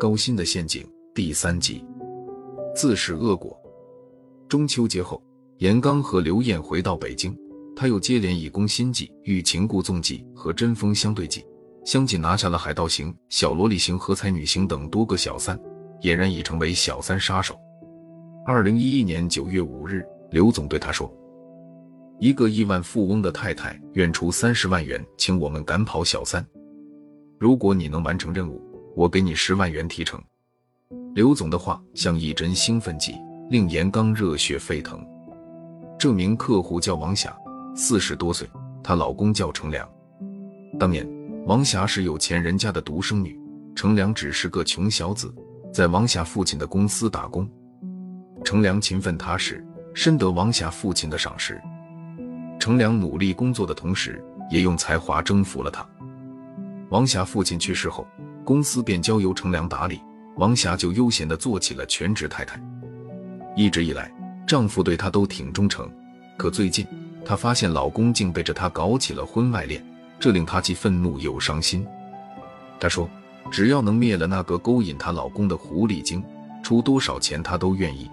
高薪的陷阱第三集，自食恶果。中秋节后，严刚和刘艳回到北京，他又接连以攻心计、欲擒故纵计和针锋相对计，相继拿下了海盗行、小萝莉行和才女行等多个小三，俨然已成为小三杀手。二零一一年九月五日，刘总对他说：“一个亿万富翁的太太愿出三十万元，请我们赶跑小三。如果你能完成任务，我给你十万元提成。”刘总的话像一针兴奋剂，令严刚热血沸腾。这名客户叫王霞，四十多岁，她老公叫程良。当年，王霞是有钱人家的独生女，程良只是个穷小子，在王霞父亲的公司打工。程良勤奋踏实，深得王霞父亲的赏识。程良努力工作的同时，也用才华征服了她。王霞父亲去世后，公司便交由程良打理，王霞就悠闲地做起了全职太太。一直以来，丈夫对她都挺忠诚，可最近她发现老公竟背着她搞起了婚外恋，这令她既愤怒又伤心。她说：“只要能灭了那个勾引她老公的狐狸精，出多少钱她都愿意。”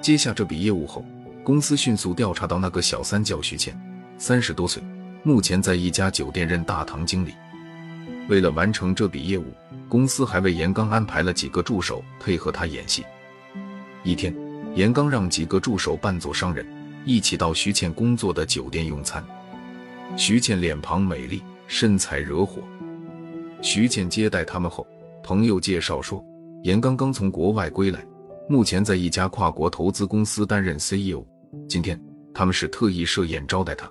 接下这笔业务后，公司迅速调查到那个小三叫徐倩，三十多岁，目前在一家酒店任大堂经理。为了完成这笔业务，公司还为严刚安排了几个助手配合他演戏。一天，严刚让几个助手扮作商人，一起到徐倩工作的酒店用餐。徐倩脸庞美丽，身材惹火。徐倩接待他们后，朋友介绍说，严刚刚从国外归来。目前在一家跨国投资公司担任 CEO。今天他们是特意设宴招待他。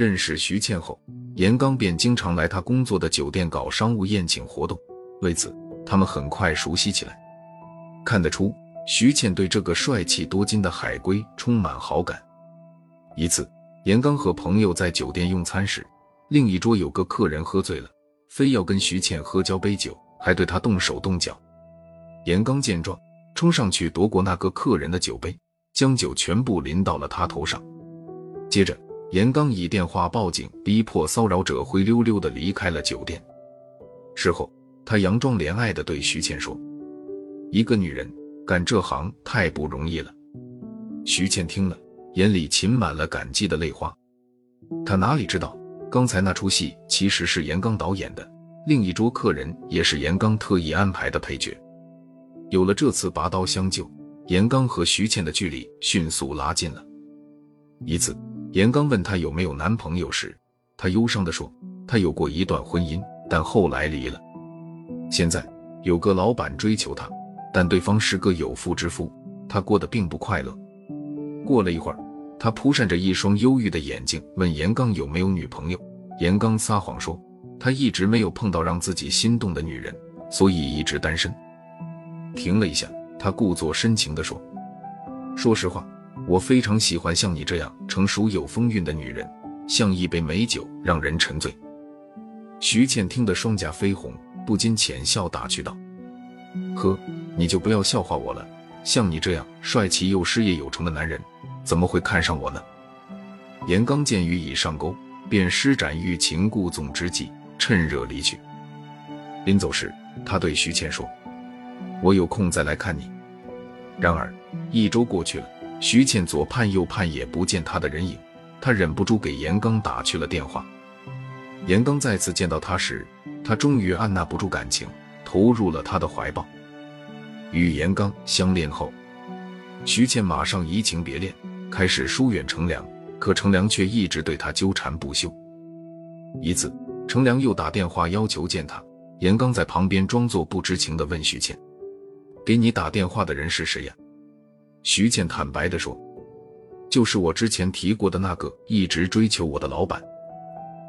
认识徐倩后，严刚便经常来他工作的酒店搞商务宴请活动。为此，他们很快熟悉起来。看得出，徐倩对这个帅气多金的海归充满好感。一次，严刚和朋友在酒店用餐时，另一桌有个客人喝醉了，非要跟徐倩喝交杯酒，还对他动手动脚。严刚见状。冲上去夺过那个客人的酒杯，将酒全部淋到了他头上。接着，严刚以电话报警，逼迫骚扰者灰溜溜的离开了酒店。事后，他佯装怜爱的对徐倩说：“一个女人干这行太不容易了。”徐倩听了，眼里噙满了感激的泪花。她哪里知道，刚才那出戏其实是严刚导演的，另一桌客人也是严刚特意安排的配角。有了这次拔刀相救，严刚和徐倩的距离迅速拉近了。一次，严刚问她有没有男朋友时，她忧伤地说：“她有过一段婚姻，但后来离了。现在有个老板追求她，但对方是个有妇之夫，她过得并不快乐。”过了一会儿，她扑闪着一双忧郁的眼睛问严刚有没有女朋友。严刚撒谎说：“他一直没有碰到让自己心动的女人，所以一直单身。”停了一下，他故作深情地说：“说实话，我非常喜欢像你这样成熟有风韵的女人，像一杯美酒，让人沉醉。”徐倩听得双颊绯红，不禁浅笑打趣道：“呵，你就不要笑话我了。像你这样帅气又事业有成的男人，怎么会看上我呢？”严刚见鱼已上钩，便施展欲擒故纵之计，趁热离去。临走时，他对徐倩说。我有空再来看你。然而一周过去了，徐倩左盼右盼也不见他的人影，他忍不住给严刚打去了电话。严刚再次见到他时，他终于按捺不住感情，投入了他的怀抱。与严刚相恋后，徐倩马上移情别恋，开始疏远程良，可程良却一直对他纠缠不休。一次，程良又打电话要求见他，严刚在旁边装作不知情的问徐倩。给你打电话的人是谁呀？徐倩坦白地说：“就是我之前提过的那个一直追求我的老板。”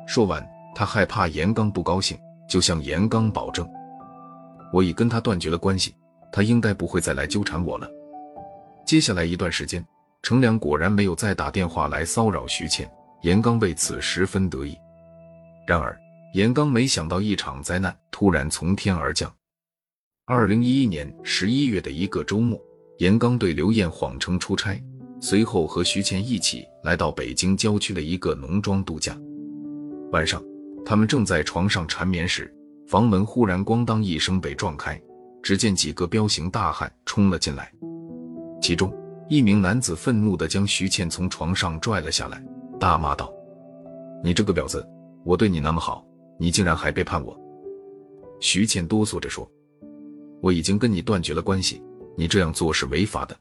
说完，他害怕严刚不高兴，就向严刚保证：“我已跟他断绝了关系，他应该不会再来纠缠我了。”接下来一段时间，程良果然没有再打电话来骚扰徐倩，严刚为此十分得意。然而，严刚没想到一场灾难突然从天而降。二零一一年十一月的一个周末，严刚对刘艳谎称出差，随后和徐倩一起来到北京郊区的一个农庄度假。晚上，他们正在床上缠绵时，房门忽然咣当一声被撞开，只见几个彪形大汉冲了进来。其中一名男子愤怒地将徐倩从床上拽了下来，大骂道：“你这个婊子！我对你那么好，你竟然还背叛我！”徐倩哆嗦着说：“我已经跟你断绝了关系，你这样做是违法的。”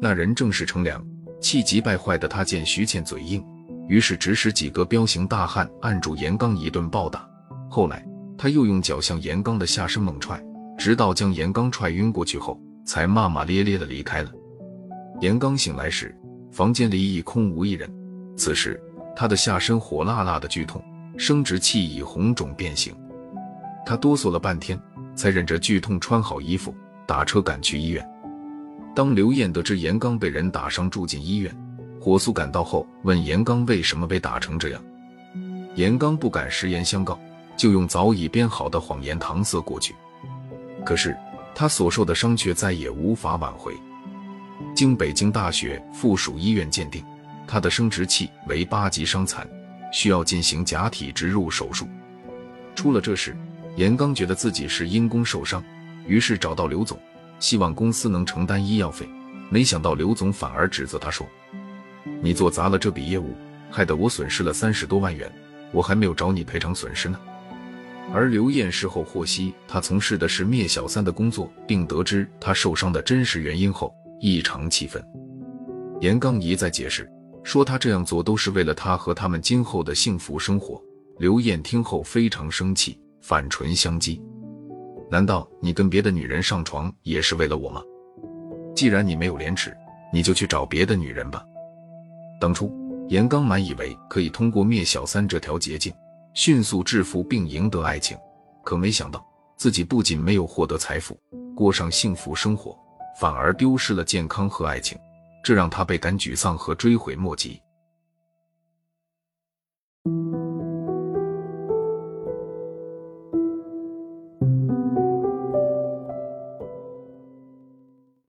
那人正是程良，气急败坏的他见徐倩嘴硬。于是指使几个彪形大汉按住严刚一顿暴打，后来他又用脚向严刚的下身猛踹，直到将严刚踹晕过去后，才骂骂咧咧的离开了。严刚醒来时，房间里已空无一人。此时他的下身火辣辣的剧痛，生殖器已红肿变形，他哆嗦了半天，才忍着剧痛穿好衣服，打车赶去医院。当刘艳得知严刚被人打伤住进医院。火速赶到后，问严刚为什么被打成这样。严刚不敢实言相告，就用早已编好的谎言搪塞过去。可是他所受的伤却再也无法挽回。经北京大学附属医院鉴定，他的生殖器为八级伤残，需要进行假体植入手术。出了这事，严刚觉得自己是因公受伤，于是找到刘总，希望公司能承担医药费。没想到刘总反而指责他说。你做砸了这笔业务，害得我损失了三十多万元，我还没有找你赔偿损失呢。而刘艳事后获悉，他从事的是灭小三的工作，并得知他受伤的真实原因后，异常气愤。严刚一再解释说，他这样做都是为了他和他们今后的幸福生活。刘艳听后非常生气，反唇相讥：“难道你跟别的女人上床也是为了我吗？既然你没有廉耻，你就去找别的女人吧。”当初，严刚满以为可以通过灭小三这条捷径，迅速致富并赢得爱情，可没想到自己不仅没有获得财富，过上幸福生活，反而丢失了健康和爱情，这让他倍感沮丧和追悔莫及。